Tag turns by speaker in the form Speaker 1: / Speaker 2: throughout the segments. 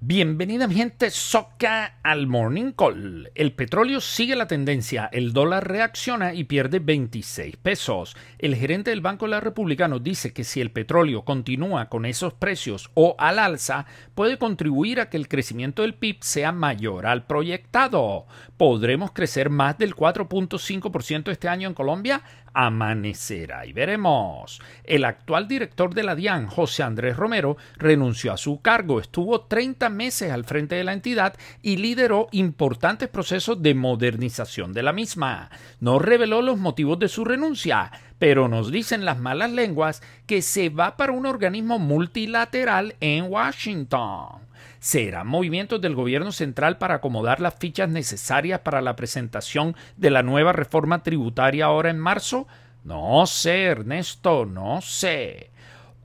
Speaker 1: Bienvenida mi gente soca al Morning Call. El petróleo sigue la tendencia, el dólar reacciona y pierde 26 pesos. El gerente del Banco de la República nos dice que si el petróleo continúa con esos precios o al alza, puede contribuir a que el crecimiento del PIB sea mayor al proyectado. ¿Podremos crecer más del 4.5% este año en Colombia? Amanecerá y veremos. El actual director de la DIAN, José Andrés Romero, renunció a su cargo, estuvo 30 meses al frente de la entidad y lideró importantes procesos de modernización de la misma. No reveló los motivos de su renuncia, pero nos dicen las malas lenguas que se va para un organismo multilateral en Washington. ¿Serán movimientos del gobierno central para acomodar las fichas necesarias para la presentación de la nueva reforma tributaria ahora en marzo? No sé, Ernesto, no sé.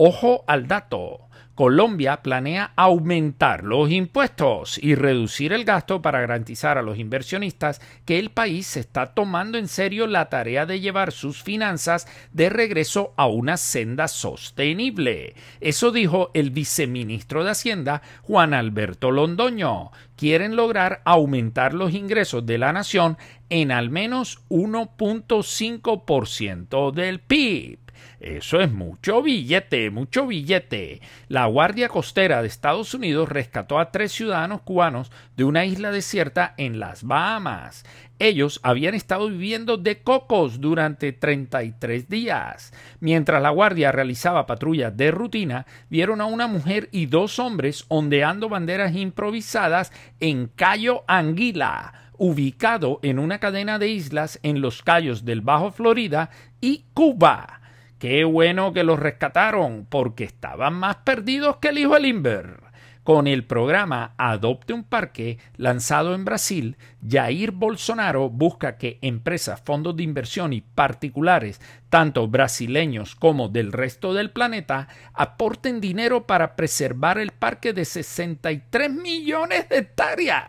Speaker 1: Ojo al dato. Colombia planea aumentar los impuestos y reducir el gasto para garantizar a los inversionistas que el país se está tomando en serio la tarea de llevar sus finanzas de regreso a una senda sostenible. Eso dijo el viceministro de Hacienda, Juan Alberto Londoño. Quieren lograr aumentar los ingresos de la nación en al menos 1.5% del PIB. Eso es mucho billete, mucho billete. La Guardia Costera de Estados Unidos rescató a tres ciudadanos cubanos de una isla desierta en las Bahamas. Ellos habían estado viviendo de cocos durante 33 días. Mientras la Guardia realizaba patrullas de rutina, vieron a una mujer y dos hombres ondeando banderas improvisadas en Cayo Anguila ubicado en una cadena de islas en los Cayos del Bajo Florida y Cuba. Qué bueno que los rescataron, porque estaban más perdidos que el hijo de Limber. Con el programa Adopte un Parque, lanzado en Brasil, Jair Bolsonaro busca que empresas, fondos de inversión y particulares, tanto brasileños como del resto del planeta, aporten dinero para preservar el parque de 63 millones de hectáreas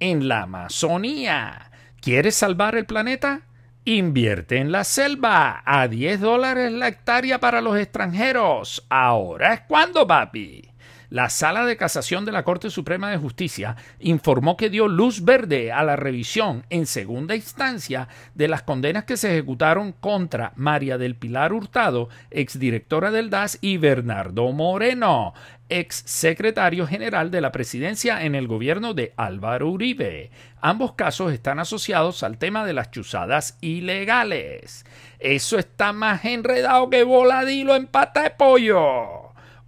Speaker 1: en la Amazonía. ¿Quieres salvar el planeta? Invierte en la selva a 10 dólares la hectárea para los extranjeros. Ahora es cuando, papi. La Sala de Casación de la Corte Suprema de Justicia informó que dio luz verde a la revisión en segunda instancia de las condenas que se ejecutaron contra María del Pilar Hurtado, exdirectora del DAS, y Bernardo Moreno, ex secretario general de la presidencia en el gobierno de Álvaro Uribe. Ambos casos están asociados al tema de las chuzadas ilegales. Eso está más enredado que voladilo en pata de pollo.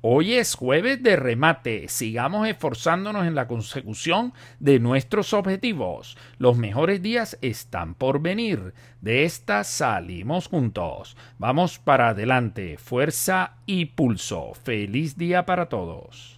Speaker 1: Hoy es jueves de remate. Sigamos esforzándonos en la consecución de nuestros objetivos. Los mejores días están por venir. De esta salimos juntos. Vamos para adelante. Fuerza y pulso. Feliz día para todos.